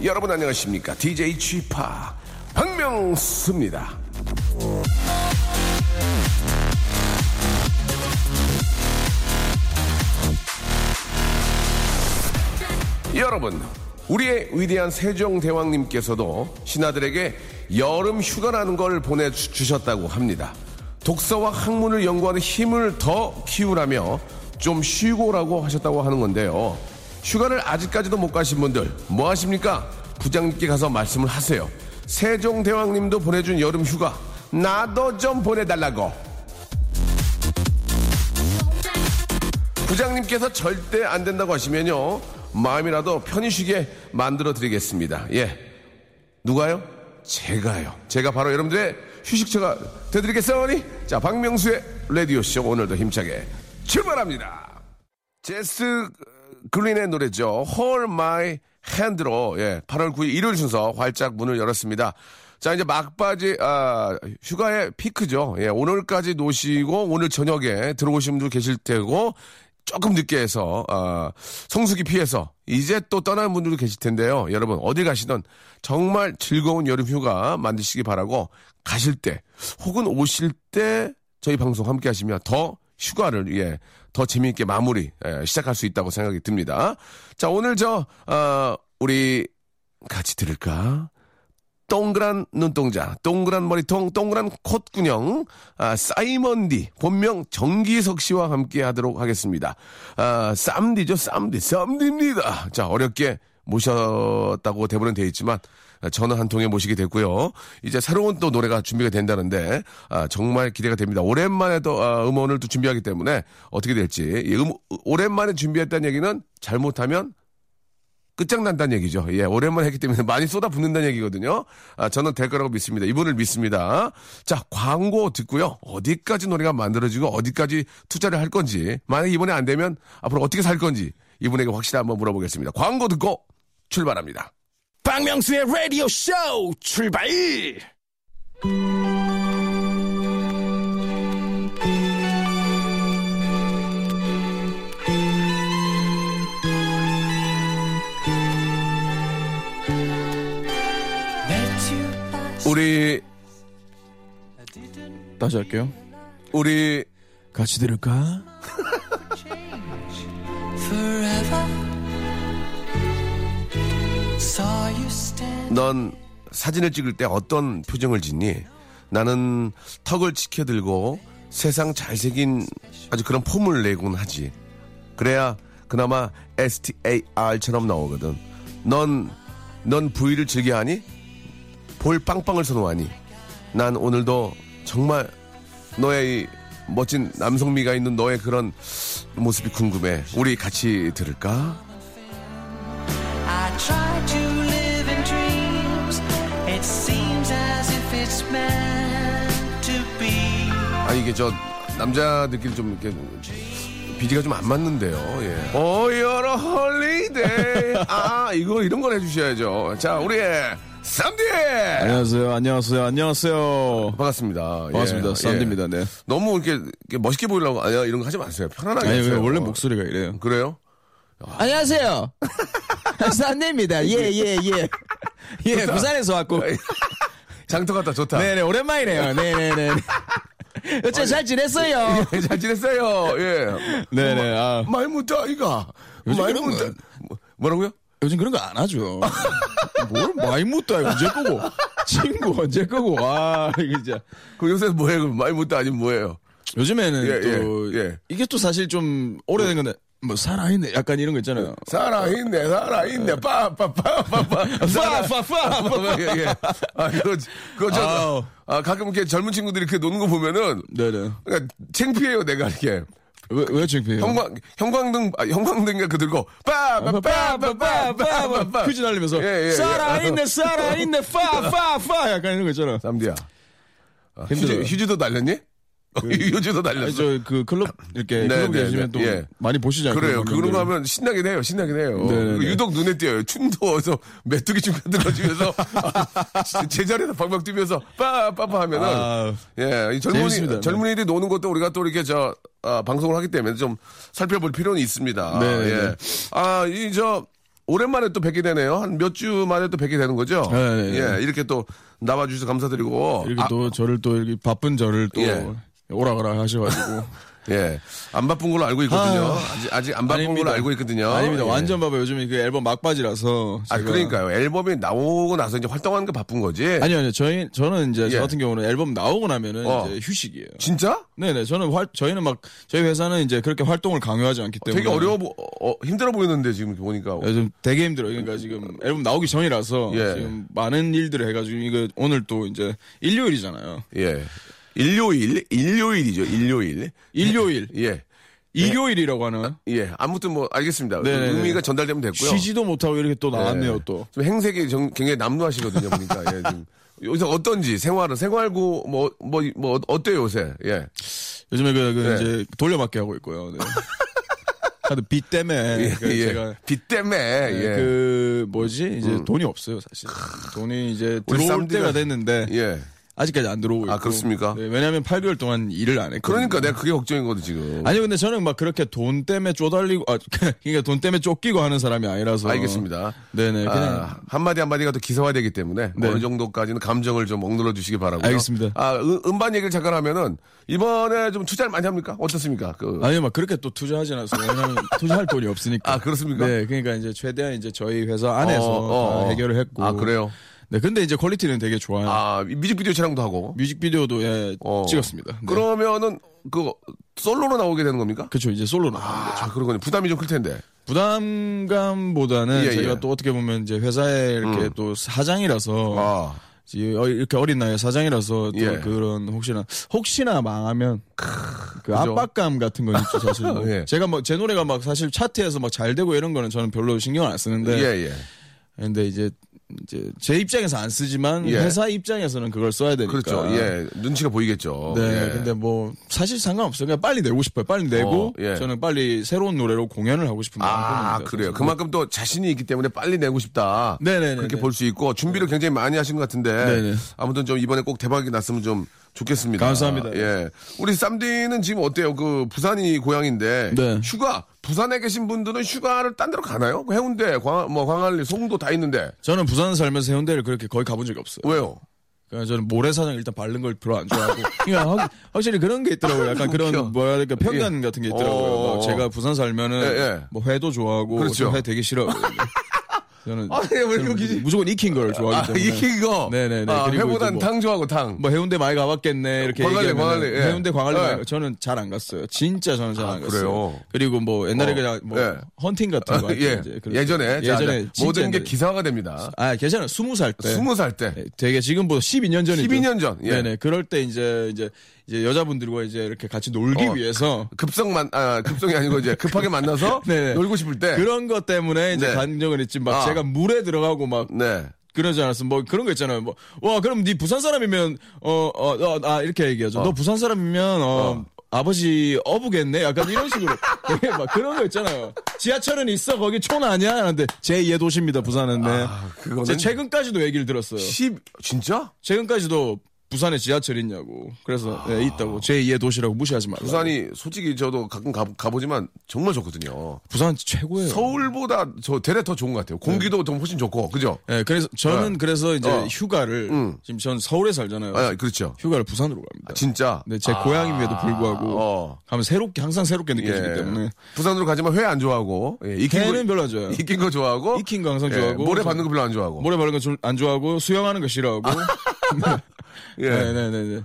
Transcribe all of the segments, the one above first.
여러분 안녕하십니까? DJ 취파 박명수입니다. 여러분 우리의 위대한 세종대왕님께서도 신하들에게 여름 휴가라는 걸 보내주셨다고 합니다. 독서와 학문을 연구하는 힘을 더 키우라며 좀 쉬고라고 하셨다고 하는 건데요 휴가를 아직까지도 못 가신 분들 뭐 하십니까? 부장님께 가서 말씀을 하세요. 세종대왕님도 보내준 여름 휴가 나도 좀 보내달라고. 부장님께서 절대 안 된다고 하시면요 마음이라도 편히 쉬게 만들어 드리겠습니다. 예, 누가요? 제가요. 제가 바로 여러분들의 휴식처가 되드리겠어니? 자, 박명수의 라디오 쇼 오늘도 힘차게 출발합니다. 제스 글린의 노래죠. Hold My Hand로 예, 8월 9일 일요일 순서 활짝 문을 열었습니다. 자 이제 막바지 아, 휴가의 피크죠. 예, 오늘까지 노시고 오늘 저녁에 들어오신 분들 계실 테고 조금 늦게 해서 아, 성수기 피해서 이제 또 떠나는 분들도 계실 텐데요. 여러분 어디 가시든 정말 즐거운 여름 휴가 만드시기 바라고 가실 때 혹은 오실 때 저희 방송 함께 하시면 더 휴가를 예, 더 재미있게 마무리 예, 시작할 수 있다고 생각이 듭니다. 자 오늘 저 어, 우리 같이 들을까? 동그란 눈동자, 동그란 머리통, 동그란 콧구녕, 아, 사이먼디, 본명 정기석 씨와 함께 하도록 하겠습니다. 아, 쌈디죠, 쌈디, 쌈디입니다. 자, 어렵게 모셨다고 대본은 되어 있지만, 전화 한 통에 모시게 됐고요. 이제 새로운 또 노래가 준비가 된다는데 아, 정말 기대가 됩니다. 오랜만에 또 아, 음원을 또 준비하기 때문에 어떻게 될지 음, 오랜만에 준비했다는 얘기는 잘못하면 끝장난다는 얘기죠. 예, 오랜만에 했기 때문에 많이 쏟아붓는다는 얘기거든요. 아, 저는 될 거라고 믿습니다. 이분을 믿습니다. 자, 광고 듣고요. 어디까지 노래가 만들어지고 어디까지 투자를 할 건지, 만약 이번에 안 되면 앞으로 어떻게 살 건지 이분에게 확실히 한번 물어보겠습니다. 광고 듣고 출발합니다. 박명수의 라디오 쇼 출발! 우리 다시 할게요. 우리 같이 들을까? 넌 사진을 찍을 때 어떤 표정을 짓니? 나는 턱을 치켜들고 세상 잘생긴 아주 그런 폼을 내곤 하지. 그래야 그나마 STAR처럼 나오거든. 넌, 넌 V를 즐겨하니? 볼 빵빵을 선호하니? 난 오늘도 정말 너의 이 멋진 남성미가 있는 너의 그런 모습이 궁금해. 우리 같이 들을까? 아니 이게 저 남자들끼리 좀 이렇게 비지가 좀 안 맞는데요. 예. 어 여러 홀리데이 아 이거 이런 걸 해주셔야죠. 자 우리 쌈디 안녕하세요, 안녕하세요, 안녕하세요. 반갑습니다. 예, 반갑습니다. 예. 쌈디입니다, 네. 너무 이렇게, 이렇게 멋있게 보이려고 아니야 이런 거 하지 마세요. 편안하게 아니, 하세요. 원래 목소리가 이래요. 그래요? 안녕하세요. 쌈디입니다. 예, 예, 예. 예, 부산에서 왔고. 장터 같다 좋다. 네네, 오랜만이네요. 네네네. 어째 잘 지냈어요? 잘 지냈어요. 예. 네네, 아. 많이 묻다 이가. 요즘 많이 그런 묻다. 거- 뭐- 뭐라고요? 요즘 그런 거 안 하죠. 뭘 많이 묻다, 언제 거고. 친구 언제 거고. 와, 이게 진짜. 그 요새 뭐예요? 그럼 많이 묻다 아니면 뭐예요? 요즘에는 예, 또 예, 예. 이게 또 사실 좀 오래된 건데 뭐 살아있네 약간 이런 거 있잖아요. 살아있네, 살아있네, 빠빠빠빠빠. 파파파. 예, 예. 아, 그거, 그거 저. 아, 가끔 이렇게 젊은 친구들이 이렇게 노는 거 보면은, 네네. 그러니까 창피해요, 내가 이렇게. 왜, 왜 창피해요? 형광, 형광등, 아, 형광등가 그 들고, 빠빠 빠 빠 빠 빠 빠. 퀴즈 날리면서 예, 예, 예. 살아있네 살아있네 파파파 약간 이런 거 있잖아. 쌈디야. 아, 휴지. 휴지도 날렸니? 유재석 아니, 날렸어. 저그 클럽 이렇게 네, 클럽 네, 계시면 네. 또 예. 많이 보시잖아요. 그래요. 그런 거. 하면 신나긴 해요. 신나긴 해요. 네네네. 그 유독 눈에 띄어요. 춘도에서 메뚜기 춤 들어주면서 제자리에서 방방 뛰면서 빠빠빠 하면은 아, 예, 이 젊은이 재밌습니다. 젊은이들이 노는 것도 우리가 또 이렇게 저 아, 방송을 하기 때문에 좀 살펴볼 필요는 있습니다. 네, 예. 네. 아, 이 저 오랜만에 또 뵙게 되네요. 한 몇 주 만에 또 뵙게 되는 거죠. 네, 네, 네. 예, 이렇게 또 나와 주셔서 감사드리고 이렇게 아, 또 저를 또 이렇게 바쁜 저를 또 예. 오라가라 하셔가지고 예, 안 바쁜 걸로 알고 있거든요. 아유. 아직 아직 안 바쁜 아닙니다. 걸로 알고 있거든요. 아닙니다. 예. 완전 바빠 요즘에 그 앨범 막바지라서. 아, 그러니까요. 앨범이 나오고 나서 이제 활동하는 게 바쁜 거지. 아니요, 아니요. 저희 저는 이제 예. 저 같은 경우는 앨범 나오고 나면은 어. 이제 휴식이에요. 진짜? 네네. 저는 활 저희는 막 저희 회사는 이제 그렇게 활동을 강요하지 않기 때문에 되게 어려워, 보- 어, 힘들어 보이는데 지금 보니까. 요즘 되게 힘들어요. 그러니까 지금 앨범 나오기 전이라서 예. 지금 많은 일들을 해가지고 이거 오늘 또 이제 일요일이잖아요. 예. 일요일, 일요일이죠. 일요일. 일요일, 예. 일요일이라고 하나? 예. 아무튼 뭐 알겠습니다. 네네네. 의미가 전달되면 됐고요. 쉬지도 못하고 이렇게 또 나왔네요. 예. 또. 좀 행색이 정- 굉장히 남루하시거든요. 보니까. 예, 지금. 요새 어떤지 생활은 생활고 뭐 뭐 뭐 어때요 요새? 예. 요즘에 그, 그 네. 이제 돌려받기 하고 있고요. 네. 하도 빚 때문에 예, 그 예. 제가 빚 때문에 네, 예. 그 뭐지 이제 돈이 없어요 사실. 돈이 이제 들어올 때가 됐는데 예. 아직까지 안 들어오고 있고. 아, 그렇습니까? 네, 왜냐하면 8개월 동안 일을 안 했거든요. 그러니까 내가 그게 걱정이거든 지금. 아니 근데 저는 막 그렇게 돈 때문에 쪼달리고 아 그러니까 돈 때문에 쫓기고 하는 사람이 아니라서 알겠습니다. 네네 그냥 아, 한 마디 한 마디가 또 기사화되기 때문에 네. 어느 정도까지는 감정을 좀 억눌러 주시기 바라고요. 알겠습니다. 아, 음, 음반 얘기를 잠깐 하면은 이번에 좀 투자를 많이 합니까? 어떻습니까? 그 아니 막 그렇게 또 투자하진 않았어요. 왜냐면 투자할 돈이 없으니까. 아, 그렇습니까? 네, 그러니까 이제 최대한 이제 저희 회사 안에서 어, 어, 다 어. 해결을 했고. 아, 그래요? 네, 근데 이제 퀄리티는 되게 좋아요. 아, 뮤직비디오 촬영도 하고. 뮤직비디오도 예, 어. 찍었습니다. 네. 그러면은 그 솔로로 나오게 되는 겁니까? 그렇죠. 이제 솔로 나옵니다. 아, 그러군요. 부담이 좀 클 텐데. 부담감보다는 예, 제가 예. 또 어떻게 보면 이제 회사에 이렇게 또 사장이라서 아, 어- 이렇게 어린 나이에 사장이라서 또 예. 그런 혹시나 혹시나 망하면 그 압박감 같은 건 있죠 사실. 뭐. 예. 제가 뭐 제 노래가 막 사실 차트에서 막 잘 되고 이런 거는 저는 별로 신경 안 쓰는데 예, 예. 근데 이제 이제 제 입장에서 안 쓰지만 예. 회사 입장에서는 그걸 써야 되니까. 그렇죠. 예. 눈치가 보이겠죠. 네, 예. 근데 뭐 사실 상관없어요. 그냥 빨리 내고 싶어요. 빨리 내고 어, 예. 저는 빨리 새로운 노래로 공연을 하고 싶은 아, 마음입니다. 그래요. 그만큼 또 자신이 있기 때문에 빨리 내고 싶다. 네네네. 그렇게 볼 수 있고 준비를 굉장히 많이 하신 것 같은데 네네. 아무튼 좀 이번에 꼭 대박이 났으면 좀 좋겠습니다. 감사합니다. 예. 우리 쌈디는 지금 어때요? 그 부산이 고향인데 네. 휴가 부산에 계신 분들은 휴가를 딴 데로 가나요? 그 해운대, 광, 뭐 광안리, 송도 다 있는데 저는 부산 살면서 해운대를 그렇게 거의 가본 적이 없어요. 왜요? 그냥 저는 모래사장 일단 바른 걸 별로 안 좋아하고. 그냥 확, 확실히 그런 게 있더라고요. 약간. 그런 뭐야 그러니까 편견 같은 게 있더라고요. 어. 막 제가 부산 살면은 예, 예. 뭐 회도 좋아하고 그렇죠. 저회 되게 싫어하거든요. 저는 아, 왜 이렇게 저는 웃기지? 무조건 익힌 걸 아, 좋아하기 때문에. 익힌 거. 네네네. 아, 그리고 회보단 이제 뭐- 탕 좋아하고 탕. 뭐 해운대 많이 가봤겠네 이렇게 광안리, 광안리, 예. 해운대 광안리 예. 많이 가- 저는 잘 안 갔어요. 진짜 저는 잘안 아, 갔어요. 그리고 뭐 옛날에 어, 그냥 뭐 예. 헌팅 같은 거 아, 예. 예전에. 자, 예전에 자, 모든 게. 기사화가 됩니다. 아 괜찮아요. 스무 살 때. 스무 살 때. 예, 되게 지금보다 12년 전이죠. 12년 전, 예. 네네. 그럴 때 이제 이제 이제 여자분들과 이제 이렇게 같이 놀기 어. 위해서 급성 만, 아, 급성이 아니고 이제 급하게 만나서 네네. 놀고 싶을 때. 그런 것 때문에 이제 네. 간 적은 있지 막 아. 제가 물에 들어가고 막 네. 그러지 않았어. 뭐 그런 거 있잖아요. 뭐 와 그럼 네 부산 사람이면 어어아 이렇게 얘기하죠. 너 부산 사람이면 어. 아버지 어부겠네. 약간 이런 식으로 되게 막 그런 거 있잖아요. 지하철은 있어 거기 촌 아니야? 하는데 제2의 도시입니다 부산은. 네. 아, 그거는 제 최근까지도 얘기를 들었어요. 10, 진짜? 최근까지도 부산에 지하철 있냐고. 그래서 네, 있다고. 제2의 도시라고 무시하지 말라. 부산이 솔직히 저도 가끔 가, 가보지만 정말 좋거든요. 부산 최고예요. 서울보다 저 대래 더 좋은 것 같아요. 공기도 좀 훨씬 좋고, 그죠? 네, 그래서 저는 어. 그래서 이제 어. 휴가를 음. 지금 전 서울에 살잖아요. 아, 그렇죠. 휴가를 부산으로 갑니다. 진짜. 네, 제 고향임에도 불구하고 어. 가면 새롭게 항상 새롭게 느껴지기 예. 때문에 부산으로 가지만 회 안 좋아하고, 예, 익힌 회는 거, 별로 안 좋아요. 익힌 거 좋아하고, 익힌 거 항상 예, 좋아하고 모래 받는 거 별로 안 좋아하고. 모래 바르는 거 안 좋아하고 수영하는 거 싫어하고 예. 네네네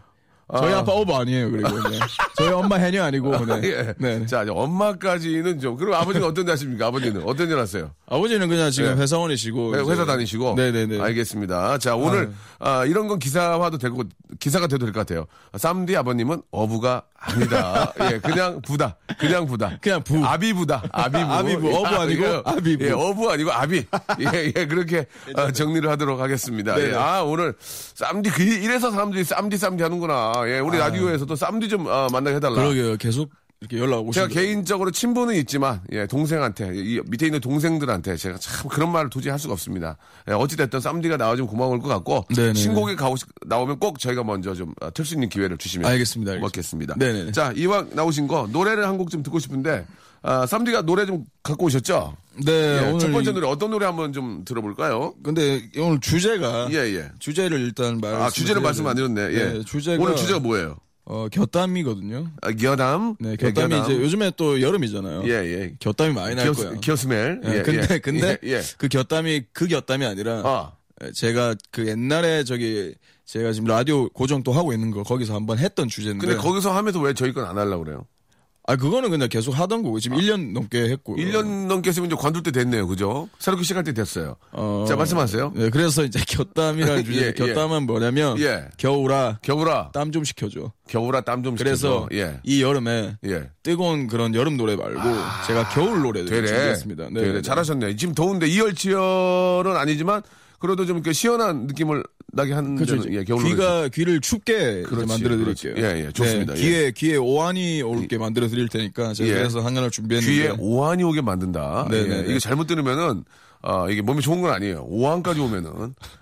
저희 아빠 어버 아니에요 그리고 네. 저희 엄마 해녀 아니고 네. 예. 네. 자, 이제 엄마까지는 좀. 그리고 아버지는 어떤 데 하십니까? 아버지는 어떤 일 하세요? 아버지는 그냥 지금 네. 회사원이시고 회- 이제- 회사 다니시고. 네네네 알겠습니다. 자, 오늘, 아, 이런 건 기사화도 되고, 기사가 돼도 될 것 같아요. 쌈디 아버님은 어부가 아니다. 예, 그냥 부다. 그냥 부다. 그냥 부. 아비부다. 아비부. 아비부. 어부 아, 아니고 이거, 아비부. 예, 어부 아니고 아비. 예, 예, 그렇게 어, 정리를 하도록 하겠습니다. 네네. 예, 아, 오늘 쌈디, 그, 이래서 사람들이 쌈디 쌈디 하는구나. 예, 우리 라디오에서도 쌈디 좀 어, 만나게 해달라. 그러게요. 계속 이렇게 연락 오시고. 제가 개인적으로 친분은 있지만 예, 동생한테 이 밑에 있는 동생들한테 제가 참 그런 말을 도저히 할 수가 없습니다. 예, 어찌됐든 쌈디가 나와주면 고마울 것 같고 네네. 신곡에 가고 싶- 나오면 꼭 저희가 먼저 좀 틀 수 있는 기회를 주시면 알겠습니다, 알겠습니다. 고맙겠습니다. 네네네. 자 이왕 나오신 거 노래를 한 곡 좀 듣고 싶은데 아, 쌈디가 노래 좀 갖고 오셨죠? 네, 예, 오늘 첫 번째 이- 노래 어떤 노래 한번 좀 들어볼까요? 근데 오늘 주제가 예 예. 주제를 일단 말 아 주제를 말씀 안 드렸네. 예. 네, 주제가 오늘 주제가 뭐예요? 어, 곁담이거든요. 아, 겨담. 네, 예, 곁담이 겨담. 이제 요즘에 또 여름이잖아요. 예 예. 곁담이 많이 날 거야. 기어, 기어스멜. 예, 근데 근데 예, 예. 그 곁담이 그 곁담이 아니라 아. 예, 제가 그 옛날에 저기 제가 지금 라디오 고정 또 하고 있는 거 거기서 한번 했던 주제인데 근데 거기서 하면서 왜 저희 건 안 하려고 그래요? 아 그거는 그냥 계속 하던 거고 지금 1년 넘게 했고 1년 넘게 했으면 이제 관둘 때 됐네요. 그죠? 새롭게 시작할 때 됐어요. 어, 자, 말씀하세요. 네, 그래서 이제 곁담이라는 주제 예, 예. 곁담은 뭐냐면 예. 겨울아 겨울아, 땀 좀 식혀줘. 겨울아 땀좀 그래서 예. 이 여름에 예. 뜨거운 그런 여름 노래 말고 제가 겨울 노래를. 준비했습니다. 네, 되래. 네. 잘하셨네. 지금 더운데 이열치열은 아니지만 그래도 좀 이렇게 시원한 느낌을 나게 하는 그렇죠. 이제 예, 겨울 귀가 귀를 춥게 이제 그렇지, 만들어 드릴게요. 예, 예, 좋습니다. 네, 귀에 귀에 오한이 올게 만들어 드릴 테니까 제가 예. 그래서 하나를 준비했는데 귀에 오한이 오게 만든다. 네, 예. 네, 네. 이게 잘못 들으면은 아, 이게 몸에 좋은 건 아니에요. 오한까지 오면은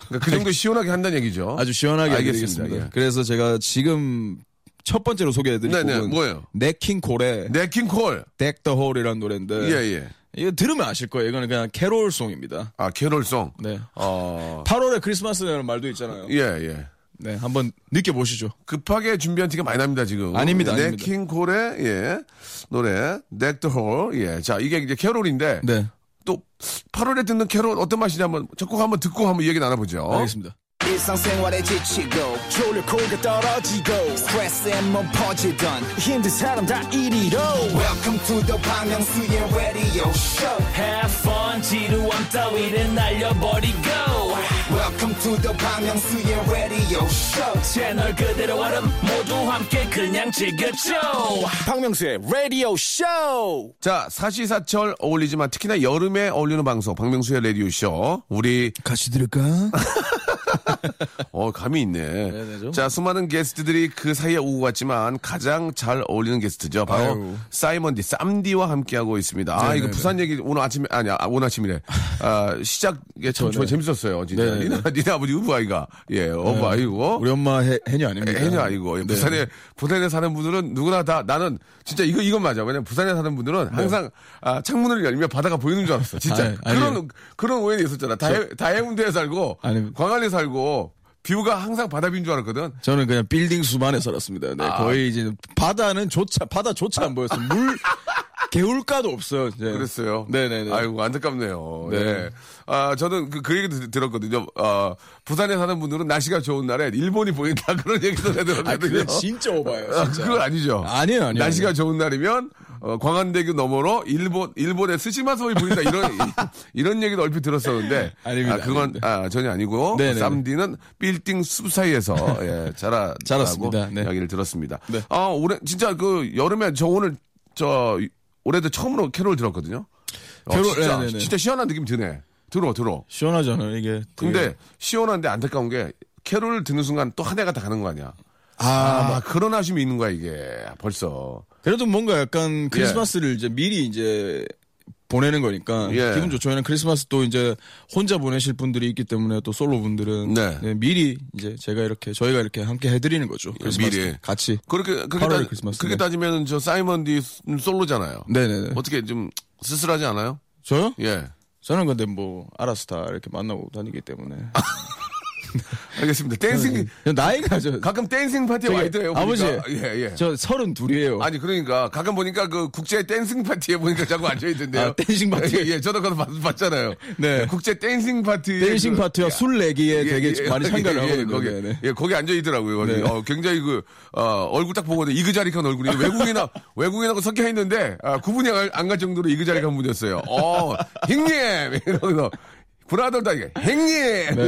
그러니까 그 정도 시원하게 한다는 얘기죠. 아주 시원하게 알겠습니다. 예. 그래서 제가 지금 첫 번째로 소개해드릴 네, 네. 곡은 뭐예요? 네킹콜의 네킹콜. Hall이라는 노래인데 예, 예. 이거 들으면 아실 거예요. 이거는 그냥 캐롤송입니다. 아, 캐롤송. 네. 어, 8월에 크리스마스라는 말도 있잖아요. 예, 예. 네, 한번 느껴보시죠. 급하게 준비한 티가 많이 납니다, 지금. 아닙니다, 아닙니다. 네킹콜의, 예, 노래, 넥더홀, 예. 자, 이게 이제 캐롤인데, 네, 또, 8월에 듣는 캐롤 어떤 맛이냐 한번, 첫곡 한번 듣고 한번 얘기 나눠보죠. 알겠습니다. 일상생활에 지치고, 졸려 코가 떨어지고, 스트레스에 몸 퍼지던, 힘든 사람 다 이리로. welcome to the Bang Myung-soo's radio show Have fun 지루함 따위를 날려버리고 welcome to the Bang Myung-soo's radio show 채널 그대로 얼음 모두 함께 그냥 즐겨줘 박명수의 radio show 자, 사시사철 어울리지만 특히나 여름에 어울리는 방송, 박명수의 라디오 쇼. 우리, 같이 들을까? 어, 감이 있네. 네, 좀. 자, 수많은 게스트들이 그 사이에 오고 갔지만 가장 잘 어울리는 게스트죠. 바로 아유. 사이먼디, 쌈디와 함께하고 있습니다. 아, 네, 이거 네, 부산 얘기 오늘 아침에, 아니, 아, 오늘 아침이래. 아, 시작에 참 네. 재밌었어요. 진짜. 네, 네, 니네, 니네 아버지 우부 아이가. 예, 어부 아이고. 우리 엄마 해, 해녀 아닙니다. 해녀 아니고 예, 네. 부산에 부산에 사는 분들은 누구나 다 나는 진짜 이거 이건 맞아 왜냐면 부산에 사는 분들은 항상 아, 창문을 열면 바다가 보이는 줄 알았어 진짜 네. 아니, 그런. 그런 오해는 있었잖아 다 해, 다 해운대에 살고 아니, 광안리에 살고 뷰가 항상 바다 뷰인 줄 알았거든 저는 그냥 빌딩 숲 안에 살았습니다. 네, 아. 거의 이제 바다는 조차 바다조차 안 보였어요. 물 개울가도 없어요. 이제. 그랬어요 네네네. 아이고 안타깝네요 네. 네. 아 저는 그, 그 얘기도 들- 들었거든요 아 부산에 사는 분들은 날씨가 좋은 날에 일본이 보인다 그런 얘기도 아, 들었거든요 그게 진짜 오바예요. 아, 진짜. 그건 아니죠. 아니에요, 아니에요. 날씨가 좋은 날이면 어, 광안대교 너머로 일본 일본의 스시마섬이 보인다 이런 이런 얘기도 얼핏 들었었는데 아닙니다, 아, 그건 아닙니다. 아, 전혀 아니고 네네네. 쌈디는 빌딩 숲 사이에서 예, 자라 자랐습니다. 네. 이야기를 들었습니다. 네. 아 올해 진짜 그 여름에 저 오늘 저 올해도 처음으로 캐롤 들었거든요. 어, 캐롤, 진짜, 네네네. 진짜 시원한 느낌 드네. 들어 들어. 시원하잖아요, 이게. 근데 되게. 시원한데 안타까운 게 캐롤을 듣는 순간 또 한 해가 다 가는 거 아니야. 아, 아, 그런 아쉬움이 있는 거야 이게 벌써. 그래도 뭔가 약간 크리스마스를 이제 미리 이제 보내는 거니까 예. 기분 좋죠. 왜냐면 크리스마스 또 이제 혼자 보내실 분들이 있기 때문에 또 솔로 분들은 네. 미리 이제 제가 이렇게 저희가 이렇게 함께 해드리는 거죠. 크리스마스 미리. 때 같이. 그렇게 그렇게, 8월 따, 크리스마스, 그렇게 네. 따지면 저 사이먼 디 솔로잖아요. 네네네. 어떻게 좀 쓸쓸하지 않아요? 저요? 예. 저는 근데 뭐 알아서 다 이렇게 만나고 다니기 때문에 알겠습니다. dancing 그냥 나이가 저 가끔 dancing 파티에 저기, 와 있더래요. 아버지. 예, 예. 저 서른 둘이에요. 아니 그러니까 가끔 보니까 그 국제 dancing 파티에 보니까 자꾸 앉아 있던데요. 아, dancing 파티. 예, 예, 저도 가서 봤, 봤잖아요. 네. 예, 국제 dancing 파티. dancing 파티와 술 내기에 되게 많이 참가를 예, 예, 하거든요. 거기, 네, 네. 예, 거기 앉아 있더라고요. 거기. 네. 어, 굉장히 그 어, 얼굴 딱 보거든 exotic한 얼굴이 외국인하 외국인하고 섞여 있는데 아, 구분이 안 갈 정도로 exotic한 분이었어요. 어, 형님 이러면서 brother다 이게 행님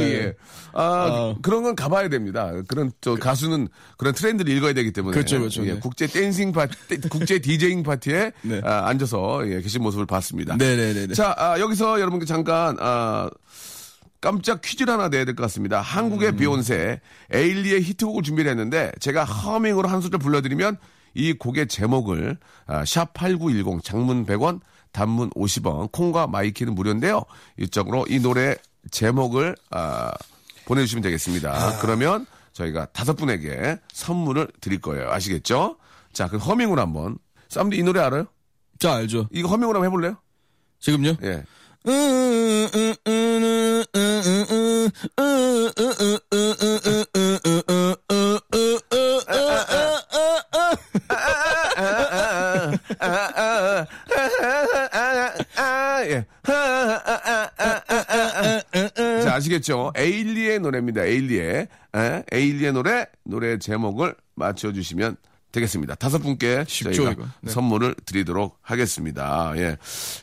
예. 아, 아. 그런 건 가봐야 됩니다. 그런 저 가수는 그런 트렌드를 읽어야 되기 때문에 그렇죠, 그렇죠. 예, 네. 국제 dancing 파티, 국제 디제잉 파티에 네. 아, 앉아서 예, 계신 모습을 봤습니다. 네네네네. 자 아, 여기서 여러분께 잠깐 아, 깜짝 퀴즈를 하나 내야 될 것 같습니다. 음. 한국의 비욘세 에일리의 히트곡을 준비를 했는데 제가 허밍으로 한 소절 불러드리면 이 곡의 제목을 아, 샵8910 장문 100원 단문 50원 콩과 마이케이는 무료인데요. 이쪽으로 이 노래 제목을 아, 보내주시면 되겠습니다. 그러면 저희가 다섯 분에게 선물을 드릴 거예요. 아시겠죠? 자, 그 허밍으로 한번. 쌈디 이 노래 알아요? 자, 알죠. 이거 허밍으로 한번 해볼래요? 지금요? 예. 예. 아시겠죠? 에일리의 노래입니다. 에일리의. 에? 에일리의 노래, 노래 제목을 맞춰주시면 되겠습니다. 다섯 분께 쉽죠. 네. 선물을 드리도록 하겠습니다. 예.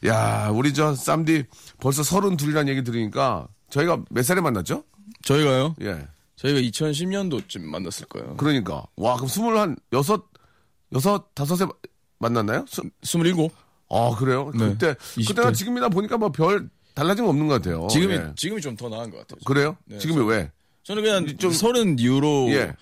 야, 우리 저 쌈디 벌써 서른 둘이라는 얘기 들으니까 저희가 몇 살에 만났죠? 저희가요? 예. 저희가 2010년도쯤 만났을 거예요. 그러니까. 와, 그럼 스물 한 여섯, 여섯, 다섯에 만났나요? 스, 27? 아, 그래요? 네. 그때, 20대. 그때나 지금이나 보니까 뭐 별 달라진 거 없는 것 같아요. 지금이, 예. 지금이 좀 더 나은 것 같아요. 그래요? 네, 지금이 왜? 저는 그냥 좀- 좀 서른 이후로 예.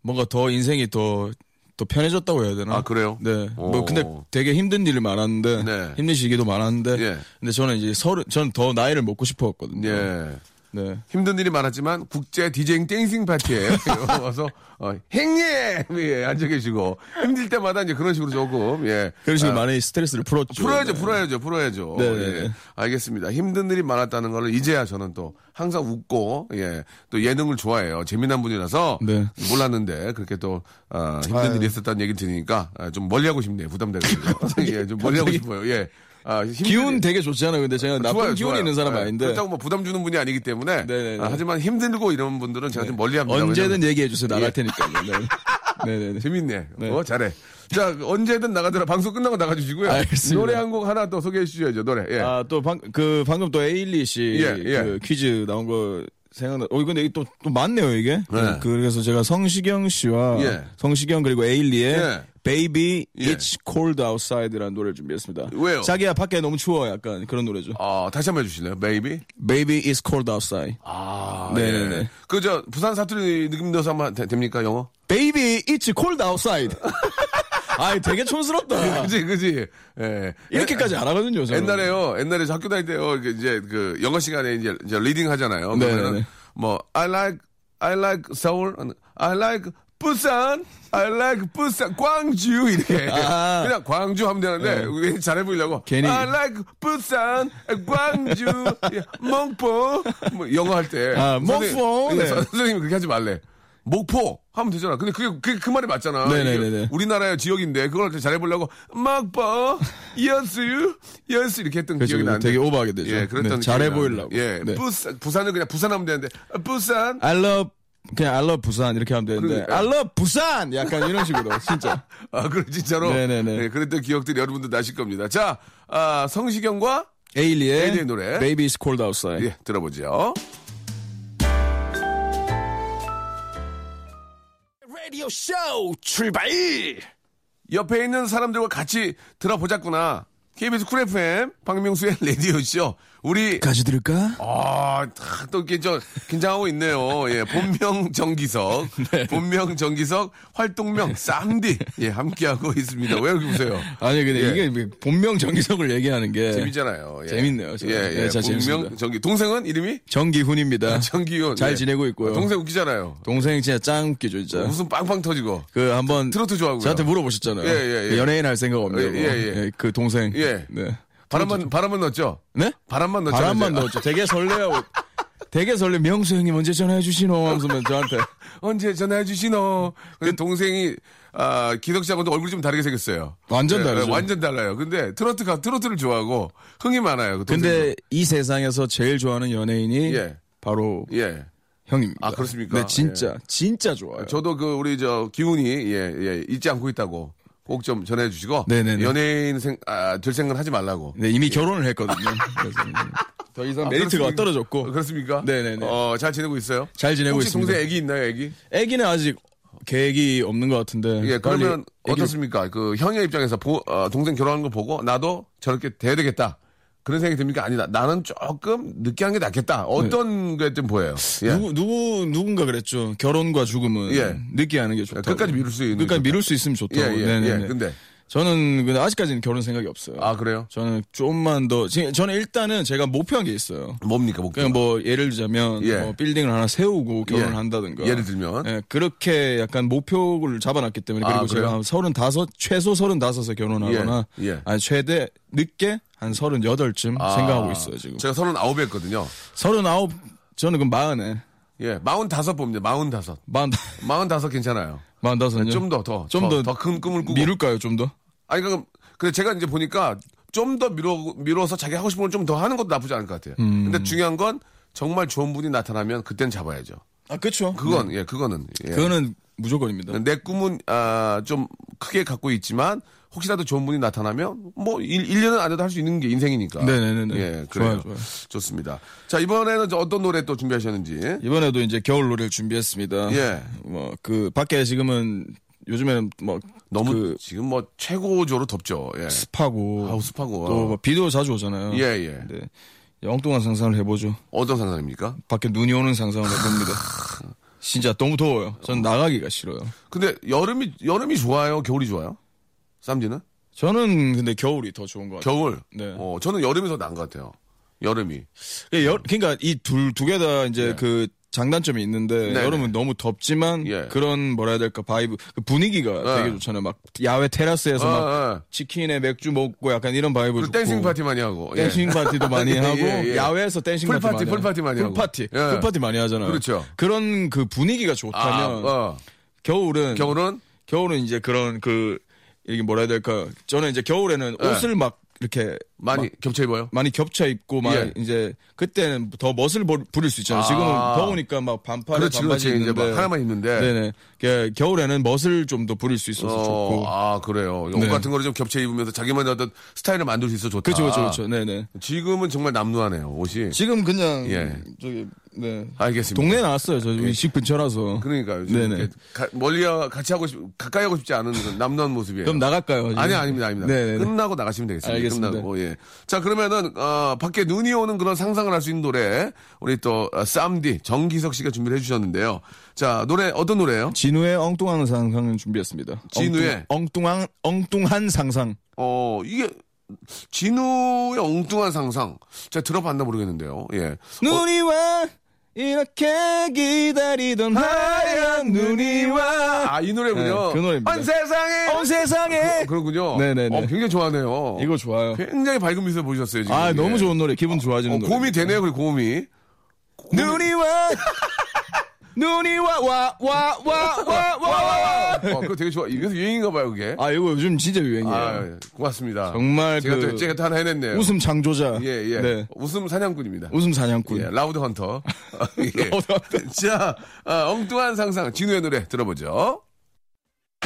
뭔가 더 인생이 더, 더 편해졌다고 해야 되나? 아, 그래요? 네. 오. 뭐 근데 되게 힘든 일이 많았는데 네. 힘든 시기도 많았는데 예. 근데 저는 이제 서른 저는 더 나이를 먹고 싶었거든요. 예. 네. 힘든 일이 많았지만 국제 디제잉 dancing 파티에 와서 어, 행님 예, 앉아 계시고 힘들 때마다 이제 그런 식으로 조금 예 그런 식으로 아, 많이 스트레스를 풀었죠. 풀어야죠, 네. 풀어야죠, 풀어야죠. 네네네. 예. 알겠습니다. 힘든 일이 많았다는 거를 이제야 저는 또 항상 웃고, 예, 또 예능을 좋아해요. 재미난 분이라서 네. 몰랐는데 그렇게 또 아, 힘든 아유. 일이 있었다는 얘기 들으니까 아, 좀 멀리하고 싶네요. 부담돼가지고. 예, 좀 멀리하고 싶어요. 예. 아, 기운 일- 되게 좋잖아요. 근데 제가 나쁜 좋아요, 기운이 좋아요. 있는 사람 예, 아닌데 그렇다고 뭐 부담 주는 분이 아니기 때문에. 네네네. 아, 하지만 힘들고 이런 분들은 제가 좀 멀리 합니다. 언제든 왜냐면 얘기해 주세요. 나갈 예. 테니까요. 네. 네네네. 재밌네. 네. 어, 잘해. 자, 언제든 나가더라. 방송 끝나고 나가주시고요. 알겠습니다. 노래 한 곡 하나 또 소개해 주셔야죠. 노래. 예. 아, 또 방, 그, 방금 또 에일리 씨, 예, 예. 그 퀴즈 나온 거 생각나, 어, 근데 이게 또, 또 많네요, 이게. 네. 그래서 제가 성시경 씨와, 예. 성시경 그리고 에일리의 예. Baby 예. It's Cold Outside라는 노래를 준비했습니다. 왜요? 자기야, 밖에 너무 추워, 약간 그런 노래죠. 아, 다시 한번 해주실래요? Baby? Baby It's Cold Outside. 아, 네네네. 예. 그, 저, 부산 사투리 느낌 넣어서 한번 되- 됩니까, 영어? Baby It's Cold Outside. 아이, 되게 촌스럽다. 그지, 그지. 예. 이렇게까지 안 하거든요, 저는. 옛날에요, 옛날에 저 학교 다닐 때요, 이제 그 영어 시간에 이제, 이제 reading 하잖아요. 네네네. 뭐, I like, I like 서울, I like 부산, I like 부산, 광주, 이렇게. 아. 그냥 광주 하면 되는데, 왜 잘해 보이려고. 괜히. I like 부산, 광주, 예, 목포, 뭐 영어 할 때. 아, 선생님- 목포, 네. 선- 선생님이 그렇게 하지 말래. 목포 하면 되잖아. 근데 그게, 그게 그 말이 맞잖아. 네네네네. 이게 우리나라의 지역인데 그걸 잘해보려고 목포, 여수, 여수 이렇게 했던 그렇죠. 기억이 나는데. 되게 오버하게 되죠. 예, 그랬던 네, 잘해 기억이 나는데. 보이려고. 예, 네. 부산, 부산은 그냥 부산 하면 되는데 아, 부산. I love 그냥 I love 부산 이렇게 하면 되는데 그러니까. I love 부산 약간 이런 식으로 진짜 아, 그래 진짜로. 네네네. 네, 그랬던 기억들이 여러분들 나실 겁니다. 자, 아, 성시경과 에일리의 에일리의 노래. Baby it's cold outside 예, 들어보죠. 라디오 쇼 출발 옆에 있는 사람들과 같이 들어보자꾸나. KBS 쿨 FM 박명수의 라디오 쇼. 우리 까지 들을까? 아, 다또 이렇게 저 긴장하고 있네요. 예, 본명 정기석, 본명 정기석, 활동명 쌈디 예 함께하고 있습니다. 왜 이렇게 웃어요? 아니 근데 예. 이게 뭐 본명 정기석을 얘기하는 게 재밌잖아요. 예. 재밌네요, 진짜. 예, 예. 네, 진짜 본명 재밌습니다. 정기 동생은 이름이 정기훈입니다. 정기훈. 잘 예. 지내고 있고요. 동생 웃기잖아요. 동생 진짜 짱 웃기죠 진짜. 무슨 빵빵 터지고. 그 한번 트로트 좋아하고요. 저한테 물어보셨잖아요. 예, 예, 예. 연예인 할 생각 없냐고. 예, 예, 예. 그 동생. 예. 네. 바람만 바람만 넣었죠. 네? 바람만 넣었죠. 바람만 넣었죠. 되게 설레요. 되게 설레. 명수 형님 언제 전화해 주시노? 하면서 저한테. 언제 전화해 주시노. 근데 동생이 아 기덕 씨하고도 얼굴이 좀 다르게 생겼어요. 완전 예, 다르죠. 완전 달라요. 근데 트로트가 트로트를 좋아하고 흥이 많아요. 그. 근데 이 세상에서 제일 좋아하는 연예인이 예. 바로 예. 형입니다. 아, 그렇습니까? 네, 진짜 예. 진짜 좋아요. 저도 그 우리 저 기훈이 예, 예, 잊지 않고 있다고 꼭 좀 전해 주시고 네네네. 연예인 생, 아, 될 생각 하지 말라고. 네, 이미 결혼을 했거든요. 그래서 더 이상 아, 메리트가 그렇습니까? 떨어졌고 어, 그렇습니까? 네네네. 어, 잘 지내고 있어요? 잘 지내고 혹시 있습니다. 동생 애기 있나요, 애기? 애기는 아직 계획이 없는 것 같은데. 예, 그러면 애기를- 어떻습니까? 그 형의 입장에서 보- 어, 동생 결혼하는 거 보고 나도 저렇게 돼야 되겠다. 그런 생각이 듭니까? 아니다. 나는 조금 하는 게 낫겠다. 어떤 게좀 보여요? 예. 누구 누구 누군가 그랬죠. 결혼과 죽음은 예. 늦게 하는 게 좋다. 끝까지 미룰 수 있는 게 끝까지 좋다. 미룰 수 있으면 좋다고. 예, 예, 네네네. 예. 근데 저는 근데 아직까지는 결혼 생각이 없어요. 아 그래요? 저는 좀만 더 지금 저는 일단은 제가 목표한 게 있어요. 뭡니까 목표? 그냥 뭐 예를 들자면 예. 뭐 빌딩을 하나 세우고 결혼을 예. 한다든가. 예를 들면? 예, 그렇게 약간 목표를 잡아놨기 때문에 아, 그리고 그래요? 제가 한 서른다섯 최소 서른다섯에 결혼하거나 예, 예. 아니 최대 늦게 한 서른여덟쯤 아, 생각하고 있어요 지금. 제가 서른 아홉 했거든요. 서른아홉 저는 그 마흔에 예, 마흔 다섯 봅니다. 마흔 다섯. 마흔 마흔 다섯 괜찮아요. 마흔 다섯요. 좀 더, 더, 좀 더 더 큰 꿈을 꾸고. 미룰까요 좀 더? 아니, 그럼, 근데 제가 이제 보니까 좀 더 미뤄, 미뤄서 자기 하고 싶은 걸 좀 더 하는 것도 나쁘지 않을 것 같아요. 음. 근데 중요한 건 정말 좋은 분이 나타나면 그땐 잡아야죠. 아 그렇죠. 그건, 예, 그거는. 예. 그거는 무조건입니다. 내 꿈은, 아, 좀 크게 갖고 있지만, 혹시라도 좋은 분이 나타나면, 뭐, 1, 일년은 안에도 할 수 있는 게 인생이니까. 네네네네. 예, 그래요. 좋아요, 좋아요. 좋습니다. 자, 이번에는 저 어떤 노래 또 준비하셨는지. 이번에도 이제 겨울 노래를 준비했습니다. 예. 뭐 그 밖에 지금은 요즘에는 뭐 너무 그 지금 뭐 최고조로 덥죠. 예. 습하고 아우, 습하고. 또뭐 비도 자주 오잖아요. 예, 예. 네. 엉뚱한 상상을 해보죠. 어떤 상상입니까? 밖에 눈이 오는 상상을 해봅니다. 진짜 너무 더워요. 전 나가기가 싫어요. 근데 여름이, 여름이 좋아요? 겨울이 좋아요? 쌈지는? 저는 근데 겨울이 더 좋은 것 같아요. 겨울. 네. 어, 저는 여름이 더 나은 것 같아요. 여름이. 예, 여- 그러니까 이 둘 두 개 다 이제 네. 그 장단점이 있는데 네, 여름은 너무 덥지만 예. 그런 뭐라 해야 될까 vibe 그 분위기가 네. 되게 좋잖아요. 막 야외 테라스에서 아, 막 아. 치킨에 맥주 먹고 약간 이런 vibe 좋고 dancing 파티 많이 하고. 예. dancing 파티도 많이 예, 하고 예, 예. 야외에서 dancing 풀 파티, 파티 많이 풀 파티 많이 하고. 풀파티 예. 풀파티 많이 하잖아요. 그렇죠. 그런 그 분위기가 아, 좋다면 어. 겨울은 겨울은? 겨울은 이제 그런 그 이게 뭐라 해야 될까 저는 이제 겨울에는 예. 옷을 막 이렇게 많이 막 겹쳐 입어요? 많이 겹쳐 입고 막 예. 이제 그때는 더 멋을 부- 부릴 수 있잖아요. 아. 지금은 더우니까 막 반팔에 그렇지, 반바지 그렇지. 막 하나만 입는데. 네네. 그 겨울에는 멋을 좀 더 부릴 수 있어서 어, 좋고. 아, 그래요. 옷 네. 같은 거를 좀 겹쳐 입으면서 자기만의 어떤 스타일을 만들 수 있어 좋다. 그렇죠, 그렇죠, 그렇죠. 네네. 지금은 정말 남루하네요, 옷이. 지금 그냥 예. 저기 네. 알겠습니다. 동네 에 나왔어요. 저 우리 집 근처라서. 그러니까요. 좀 네네. 가- 멀리 하- 같이 하고 싶, 가까이 하고 싶지 않은 남루한 모습이에요. 그럼 나갈까요? 아니, 아닙니다, 아닙니다. 네네네. 끝나고 나가시면 되겠습니다. 알겠습니다. 끝나고, 예. 자, 그러면은, 어, 밖에 눈이 오는 그런 상상을 할 수 있는 노래, 우리 또, 어, 쌈디, 정기석 씨가 준비를 해주셨는데요. 자, 노래, 어떤 노래예요 진우의 엉뚱한 상상을 준비했습니다. 진우의? 엉뚱한 엉뚱한 상상. 어, 이게, 진우의 엉뚱한 상상. 제가 들어봤나 모르겠는데요. 예. 눈이 와 이렇게 기다리던 하얀 눈이 와. 아, 이 노래군요. 네, 그 노래입니다. 온 세상에! 온 세상에. 그렇군요. 네네네. 어, 굉장히 좋아하네요. 이거 좋아요. 굉장히 밝은 미소 보셨어요, 지금. 아 예. 너무 좋은 노래. 기분 좋아지는 어, 노래. 고음이 되네요, 그리고 고음이. 눈이 와. 눈이 와와 와 와 와 와. 어, 그거 되게 좋아. 이게 유행인가 봐요, 그게. 아 이거 요즘 진짜 유행이에요. 아, 예. 고맙습니다. 정말 제가 그 또, 제가 또 하나 해냈네요. 웃음 창조자. 예, 예. 네. 웃음 사냥꾼입니다. 웃음 사냥꾼. 예, loud hunter. 예. loud hunter. 자, 아, 엉뚱한 상상, 진우의 노래 들어보죠.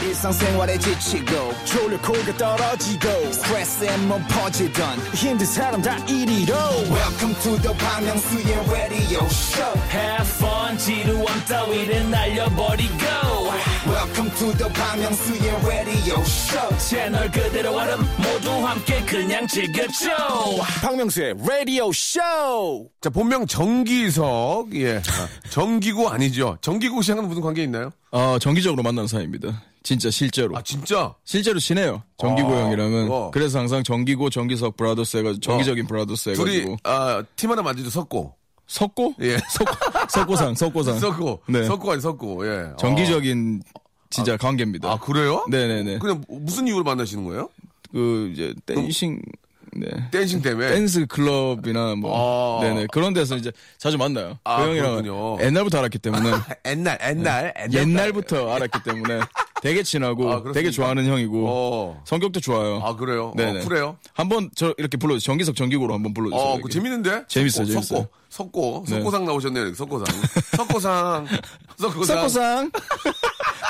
일상생활에 지치고, 졸려 코가 떨어지고, 스트레스에 몸 퍼지던, 힘든 사람 다 이리로. welcome to the Bang Myung-soo's radio show Have fun 지루함 따위를 날려버리고 welcome to the Myung-soo's radio show 채널 그대로 얼음 모두 함께 그냥 즐겨줘 박명수의 radio show 자, 본명 정기석. 예. 아, 정기구 아니죠. 정기구 씨랑은 무슨 관계 있나요? 어 정기적으로 만난 사이입니다. 진짜 실제로. 아, 진짜? 실제로 친해요. 정기고 아, 형이랑은. 어. 그래서 항상 정기고 정기석 브라더스 해가지고 정기적인 브라더스 둘이, 해가지고. 아, 팀 하나 만들죠, 섞고. 석고? 예. 석고상, 석고상. 섞고. 네. 섞고 아니, 섞고, 예. 정기적인 진짜 관계입니다. 아, 그래요? 네네네. 그냥 무슨 이유로 만나시는 거예요? 그 이제 dancing 네. dancing 때문에? 댄스 클럽이나 뭐 아. 네네 그런 데서 이제 자주 만나요. 아, 그 형이랑. 옛날부터 알았기 때문에 옛날, 옛날, 옛날. 옛날부터 알았기 때문에 되게 친하고 아? 되게 좋아하는 형이고 어. 성격도 좋아요. 아, 그래요? 네네. 어, 그래요? 한번 저 이렇게 불러 정기석 정기고로 한번 불러 주세요. 어, 그. 재밌는데? 재밌어요, 석고, 재밌어요. 석고, 석고, 네. 석고상 나오셨네요, 석고상. 석고상. 석고상.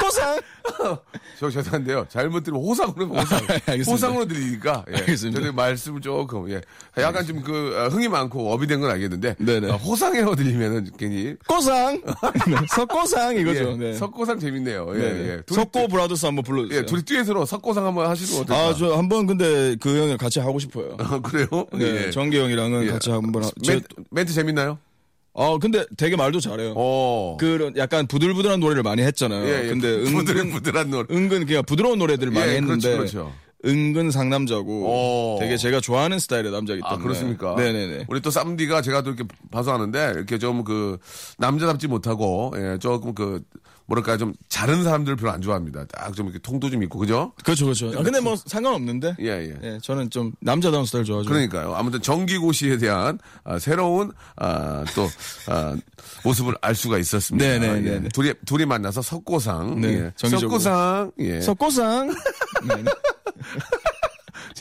석고상. 저 죄송한데요. 잘못 들으면 호상으로 호상. 알겠습니다. 호상으로 들리니까 예. 알겠습니다. 저희 말씀을 조금 예. 약간 좀 그 흥이 많고 up이 된 건 알겠는데 네네. 어, 호상이라고 들리면은 괜히 꼬상. 네, 석꼬상 이거죠. 예, 네. 석고상 재밌네요. 예, 네, 예. 네. 둘이 석고 brothers 한번 불러주세요. 예, 둘이 듀엣으로 석고상 한번 하시는 거 어떨까? 아, 저 한번 근데 그 형이랑 같이 하고 싶어요. 아, 그래요? 네, 예. 정기 형이랑은 예. 같이 한번. 하... 저, 멘트, 멘트 재밌나요? 어, 근데 되게 말도 잘해요. 어. 그런 약간 부들부들한 노래를 많이 했잖아요. 예, 예. 근데 부들, 은근 부들한 노래. 은근 그냥 부드러운 노래들을 많이 예, 했는데 그렇죠, 그렇죠. 은근 상남자고 어. 되게 제가 좋아하는 스타일의 남자이기 아, 때문에. 그렇습니까? 네네네. 우리 또 쌈디가 제가 또 이렇게 봐서 하는데, 이렇게 좀 그, 남자답지 못하고, 예, 조금 그, 뭐랄까, 좀 자른 사람들 별로 안 좋아합니다. 딱 좀 이렇게 통도 좀 있고, 그죠? 그렇죠, 그렇죠. 아, 근데 뭐 상관없는데. 예, 예. 예, 저는 좀 남자다운 스타일 좋아하죠. 그러니까요. 아무튼 정기고 씨에 대한 아, 새로운 아, 또 아, 모습을 알 수가 있었습니다. 네, 네, 예. 네, 네. 둘이 둘이 만나서 석고상, 네, 예. 석고상, 예. 석고상. 네, 네.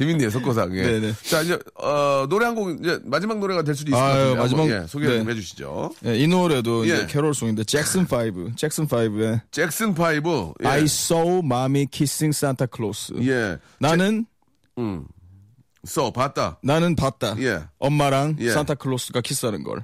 재밌네요, 석고상. 예. 네, 네. 자 이제 어, 노래 한 곡 이제 마지막 노래가 될 수도 있을 것 아유, 같은데 마지막- 예, 소개 좀 네. 해주시죠. 예, 이 노래도 예. 이제 캐롤송인데 잭슨 5, 잭슨 5의 잭슨 파이브. 예. I saw mommy kissing Santa Claus. 예. 나는 음. saw 봤다. 나는 봤다. 예. 엄마랑 예. 산타클로스가 키스하는 걸.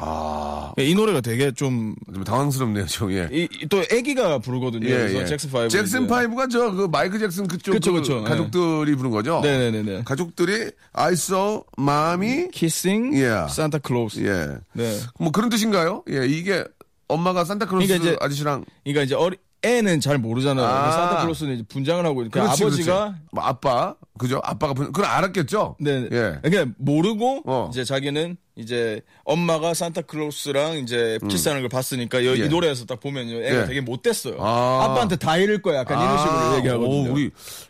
아, 이 노래가 되게 좀, 좀 당황스럽네요, 좀 예. 이, 이- 또 애기가 부르거든요. 예, 그래서 예. 잭슨 5. 잭슨 파이브가 저 그 마이클 잭슨 그쪽 그쵸, 그 그쵸. 가족들이 부른 거죠. 네네네네. 가족들이 I saw mommy kissing 예. Santa Claus. 예. 네. 뭐 그런 뜻인가요? 예, 이게 엄마가 산타클로스 그러니까 이제- 아저씨랑 그러니까 이제 어리, 애는 잘 모르잖아요. 아. 산타클로스는 이제 분장을 하고 있으니까 그렇지, 아버지가 그렇지. 뭐 아빠 그죠? 아빠가 분- 그걸 알았겠죠? 네. 예. 그러니까 모르고 어. 이제 자기는 이제 엄마가 산타클로스랑 이제 키스하는 걸 봤으니까 여- 예. 이 노래에서 딱 보면요. 애가 예. 되게 못됐어요. 아. 아. 빠한테다 잃을 거야. 약간 이런 식으로 얘기하거든요. 오, 우리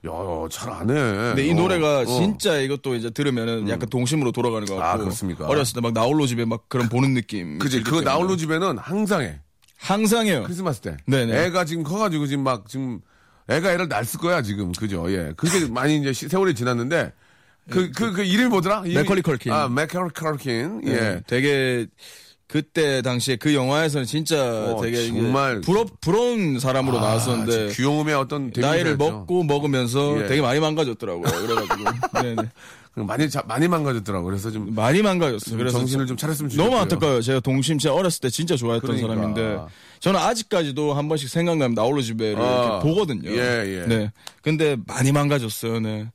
야, 잘 아네. 근데 이 어, 노래가 어. 진짜 이것도 이제 들으면은 약간 동심으로 돌아가는 것 같고. 아, 그렇습니까? 어렸을 때 막 나홀로 집에 막 그런 보는 느낌. 그지? 그 때문에. 나홀로 집에는 항상 해. 항상 해요. 크리스마스 때. 네네. 애가 지금 커가지고 지금 막 지금 애가 애를 낳을 거야 지금 그죠? 예. 그게 많이 이제 시- 세월이 지났는데 그 그 그 이름이 뭐더라? 맥컬리 컬킨. 아 맥컬리 컬킨. 예. 네, 되게 그때 당시에 그 영화에서는 진짜 어, 되게 정말- 부러, 부러운 사람으로 아, 나왔었는데 귀여움의 어떤 나이를 했죠. 먹고 먹으면서 예. 되게 많이 망가졌더라고요. 그래가지고 네네. 많이 자- 많이 망가졌더라고. 그래서 좀 많이 망가졌어 요. 그래서 정신을 좀 차렸으면 좋겠고요. 너무 안타까워요. 제가 동심 진짜 어렸을 때 진짜 좋아했던 그러니까. 사람인데 저는 아직까지도 한 번씩 생각나면 나홀로 집에를 아. 이렇게 보거든요. 예, 예. 네. 근데 많이 망가졌어요. 네.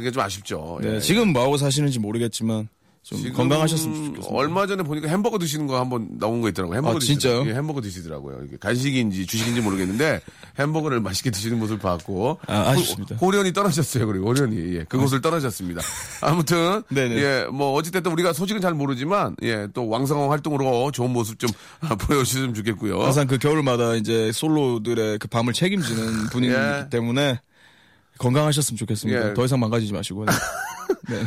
그게 좀 아쉽죠. 네. 예. 지금 뭐 하고 사시는지 모르겠지만 좀 건강하셨으면 좋겠습니다. 얼마 전에 보니까 햄버거 드시는 거 한번 나온 거 있더라고요. 햄버거 아, 드시더라고요. 진짜요? 예, 햄버거 드시더라고요. 이게 간식인지 주식인지 모르겠는데 햄버거를 맛있게 드시는 모습을 봤고 아, 아쉽습니다. 호, 련이 떨어졌어요. 그리고 호련이 예, 그곳을 떨어졌습니다. 아무튼 네네. 예, 뭐 어찌됐든 우리가 소식은 잘 모르지만 예, 또 왕성한 활동으로 좋은 모습 좀 보여주셨으면 좋겠고요. 항상 그 겨울마다 이제 솔로들의 그 밤을 책임지는 분이기 예. 때문에 건강하셨으면 좋겠습니다. 예. 더 이상 망가지지 마시고. 네. 네.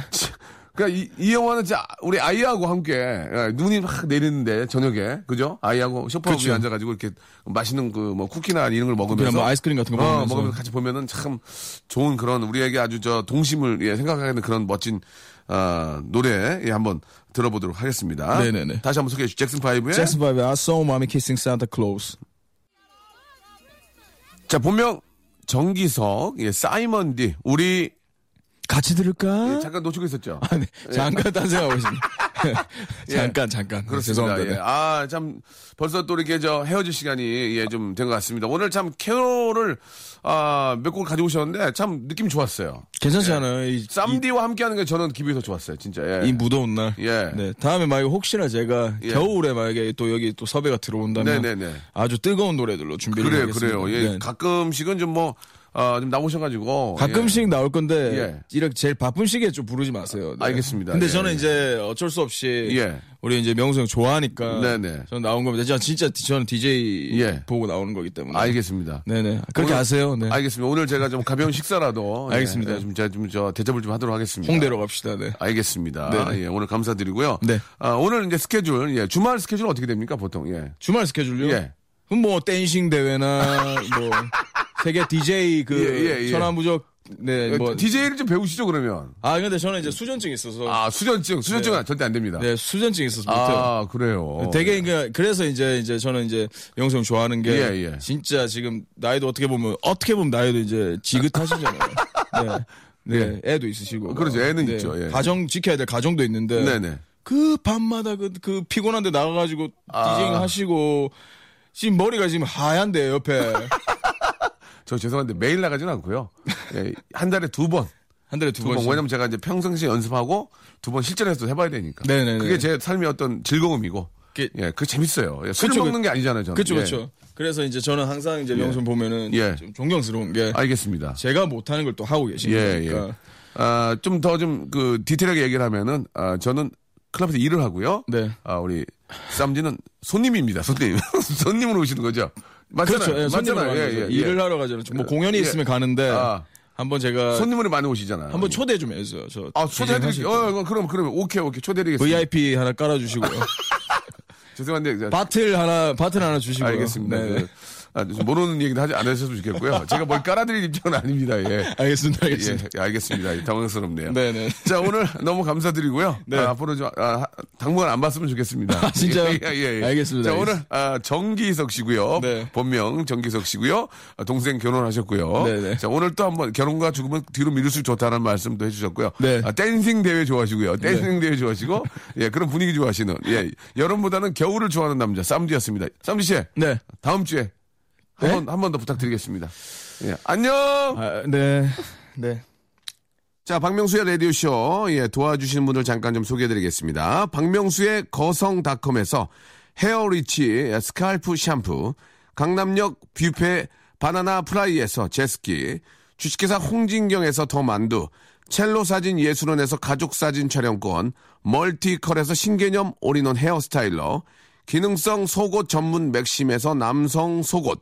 그러니까 이, 이 영화는 진짜 우리 아이하고 함께 예, 눈이 확 내리는데 저녁에 그죠? 아이하고 소파 위에 그쵸. 앉아가지고 이렇게 맛있는 그 뭐 쿠키나 이런 걸 먹으면서 그냥 뭐 아이스크림 같은 거 어, 먹으면서. 먹으면서 같이 보면은 참 좋은 그런 우리에게 아주 저 동심을 예, 생각하게 되는 그런 멋진 아, 노래 예, 한번 들어보도록 하겠습니다. 네네네. 다시 한번 소개해 주시죠. 잭슨 파이브의 잭슨 파이브 I saw mommy kissing Santa Claus. 자 본명 정기석, 예, 사이먼 디 우리 같이 들을까? 예, 잠깐 놓치고 있었죠. 아니, 잠깐 딴 생각하고 있습니다. 예. 잠깐, 잠깐. 그렇습니다. 죄송합니다. 예. 네. 아, 참, 벌써 또 이렇게 저 헤어질 시간이 예, 좀 된 것 같습니다. 오늘 참 캐롤을, 아, 몇 곡을 가지고 오셨는데 참 느낌 좋았어요. 괜찮지 않아요? 이, 쌈디와 함께 하는 게 저는 기분이 더 좋았어요, 진짜. 예. 이, 이 무더운 날. 예. 네. 다음에 만약에 혹시나 제가 예. 겨울에 만약에 또 여기 또 섭외가 들어온다면 네네네. 아주 뜨거운 노래들로 준비를 그래요, 하겠습니다. 그래요. 예. 네. 가끔씩은 좀 뭐, 아, 좀 나오셔가지고. 가끔씩 나올 건데 예. 이렇게 제일 바쁜 시기에 좀 부르지 마세요. 네. 알겠습니다. 근데 예, 저는 예. 이제 어쩔 수 없이 예. 우리 이제 명수 형 좋아하니까 네네. 저는 나온 겁니다. 진짜, 진짜 저는 DJ 예. 보고 나오는 거기 때문에. 알겠습니다. 네네. 그렇게 오늘- 하세요. 네. 알겠습니다. 오늘 제가 좀 가벼운 식사라도. 예, 알겠습니다. 예, 좀 제가 좀저 대접을 좀 하도록 하겠습니다. 홍대로 갑시다. 네. 알겠습니다. 예, 오늘 감사드리고요. 네. 아, 오늘 이제 스케줄, 예, 주말 스케줄 어떻게 됩니까, 보통? 예. 주말 스케줄요? 예. 그럼 뭐 댄싱 대회나 뭐 세계 DJ 그 예, 예, 예. 천하무적 네, 뭐. DJ를 좀 배우시죠, 그러면. 아, 근데 저는 이제 수전증 이 있어서. 아, 수전증. 수전증은 네. 절대 안 됩니다. 네, 수전증 이 있어서 못해요. 아, 그래요. 되게 그러니까 그래서 이제 이제 저는 이제 형 좋아하는 게 예, 예. 진짜 지금 나이도 어떻게 보면 어떻게 보면 나이도 이제 지긋하시잖아요. 네. 네, 애도 있으시고. 그렇죠, 애는 있죠, 예. 가정 지켜야 될 가정도 있는데. 네네. 그 밤마다 그, 그 피곤한데 나가가지고 아. 디제잉 하시고 지금 머리가 지금 하얀데 옆에 저 죄송한데 매일 나가진 않고요. 예, 한 달에 두 번. 한 달에 두 두 번. 왜냐면 제가 이제 평상시에 연습하고 두 번 실전에서 해봐야 되니까. 네네네. 그게 제 삶의 어떤 즐거움이고. 그- 예, 그 재밌어요. 예, 술 그쵸, 먹는 게 아니잖아요, 저는. 그렇죠, 예. 그렇죠. 그래서 이제 저는 항상 이제 영수 보면은 예. 좀 존경스러운 게 알겠습니다. 제가 못하는 걸 또 하고 계시는 예. 예. 아, 좀 더 좀 그 디테일하게 얘기를 하면은, 아, 저는 클럽에서 일을 하고요. 네. 아, 우리 쌈지는 손님입니다, 손님. 손님으로 오시는 거죠. 맞잖아요. 그렇죠. 예, 맞잖아요. 예, 거죠. 예, 일을 예. 하러 가잖아요. 뭐 공연이 예. 있으면 가는데 아. 한번 제가 손님으로 많이 오시잖아요. 한번 초대 좀 해주세요. 저 아, 초대해드릴게요. 때. 어, 그럼, 그럼, 오케이, 오케이. 초대해드리겠습니다. VIP 하나 깔아주시고요. 죄송한데, 저- 바틀 하나 바틀 하나 주시고요. 알겠습니다. 네. 좀 모르는 얘기도 하지 않으셨으면 좋겠고요. 제가 뭘 깔아드릴 입장은 아닙니다. 예. 알겠습니다. 예, 알겠습니다. 예, 알겠습니다. 예, 당황스럽네요. 네네. 자, 오늘 너무 감사드리고요. 네. 아, 앞으로 좀, 아, 당분간 안 봤으면 좋겠습니다. 진짜요? 예, 예, 예. 알겠습니다. 자, 오늘. 아, 정기석 씨고요. 네. 본명 정기석 씨고요. 아, 동생 결혼하셨고요. 네네. 자, 오늘 또 한번 결혼과 죽음은 뒤로 미룰수록 좋다는 말씀도 해주셨고요. 네. 아, 댄싱 대회 좋아하시고요. 댄싱 대회 좋아하시고, 예, 그런 분위기 좋아하시는, 예, 여름보다는 겨울을 좋아하는 남자, 쌈디였습니다. 쌈디 씨. 네. 다음 주에 한 번, 한 번 더 부탁드리겠습니다. 예, 안녕! 아, 네. 네. 자, 박명수의 라디오쇼, 예, 도와주시는 분들 잠깐 좀 소개해드리겠습니다. 박명수의 거성닷컴에서 헤어리치 scalp 샴푸, 강남역 뷔페 바나나 프라이에서 제스키, 주식회사 홍진경에서 더 만두, 첼로 사진 예술원에서 가족 사진 촬영권, 멀티컬에서 신개념 all-in-one hair styler, 기능성 속옷 전문 맥심에서 남성 속옷,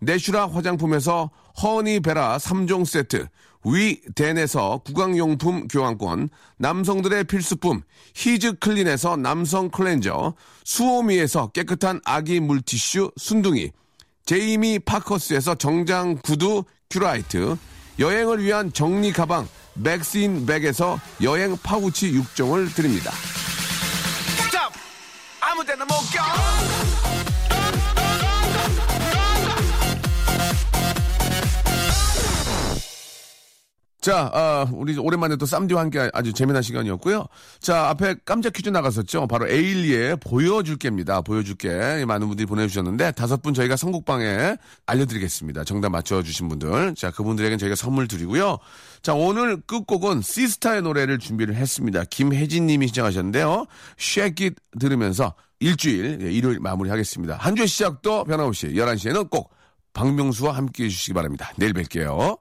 내슈라 화장품에서 허니베라 3종 세트, 위덴에서 구강용품 교환권, 남성들의 필수품 히즈 클린에서 남성 클렌저, 수오미에서 깨끗한 아기 물티슈 순둥이, 제이미 파커스에서 정장 구두 큐라이트, 여행을 위한 정리 가방 맥스인 백에서 여행 파우치 6종을 드립니다. 아무 데나 못 가. 자, 아, 우리 오랜만에 또 쌈디와 함께 아주 재미난 시간이었고요. 자, 앞에 깜짝 퀴즈 나갔었죠. 바로 에일리의 보여줄게입니다. 보여줄게. 많은 분들이 보내주셨는데 다섯 분 저희가 선곡방에 알려드리겠습니다. 정답 맞춰주신 분들. 자, 그분들에겐 저희가 선물 드리고요. 자, 오늘 끝곡은 시스타의 노래를 준비를 했습니다. 김혜진 님이. Shake It 들으면서 일주일, 예, 일요일 마무리하겠습니다. 한 주의 시작도 변함없이 11시에는 꼭 박명수와 함께 해주시기 바랍니다. 내일 뵐게요.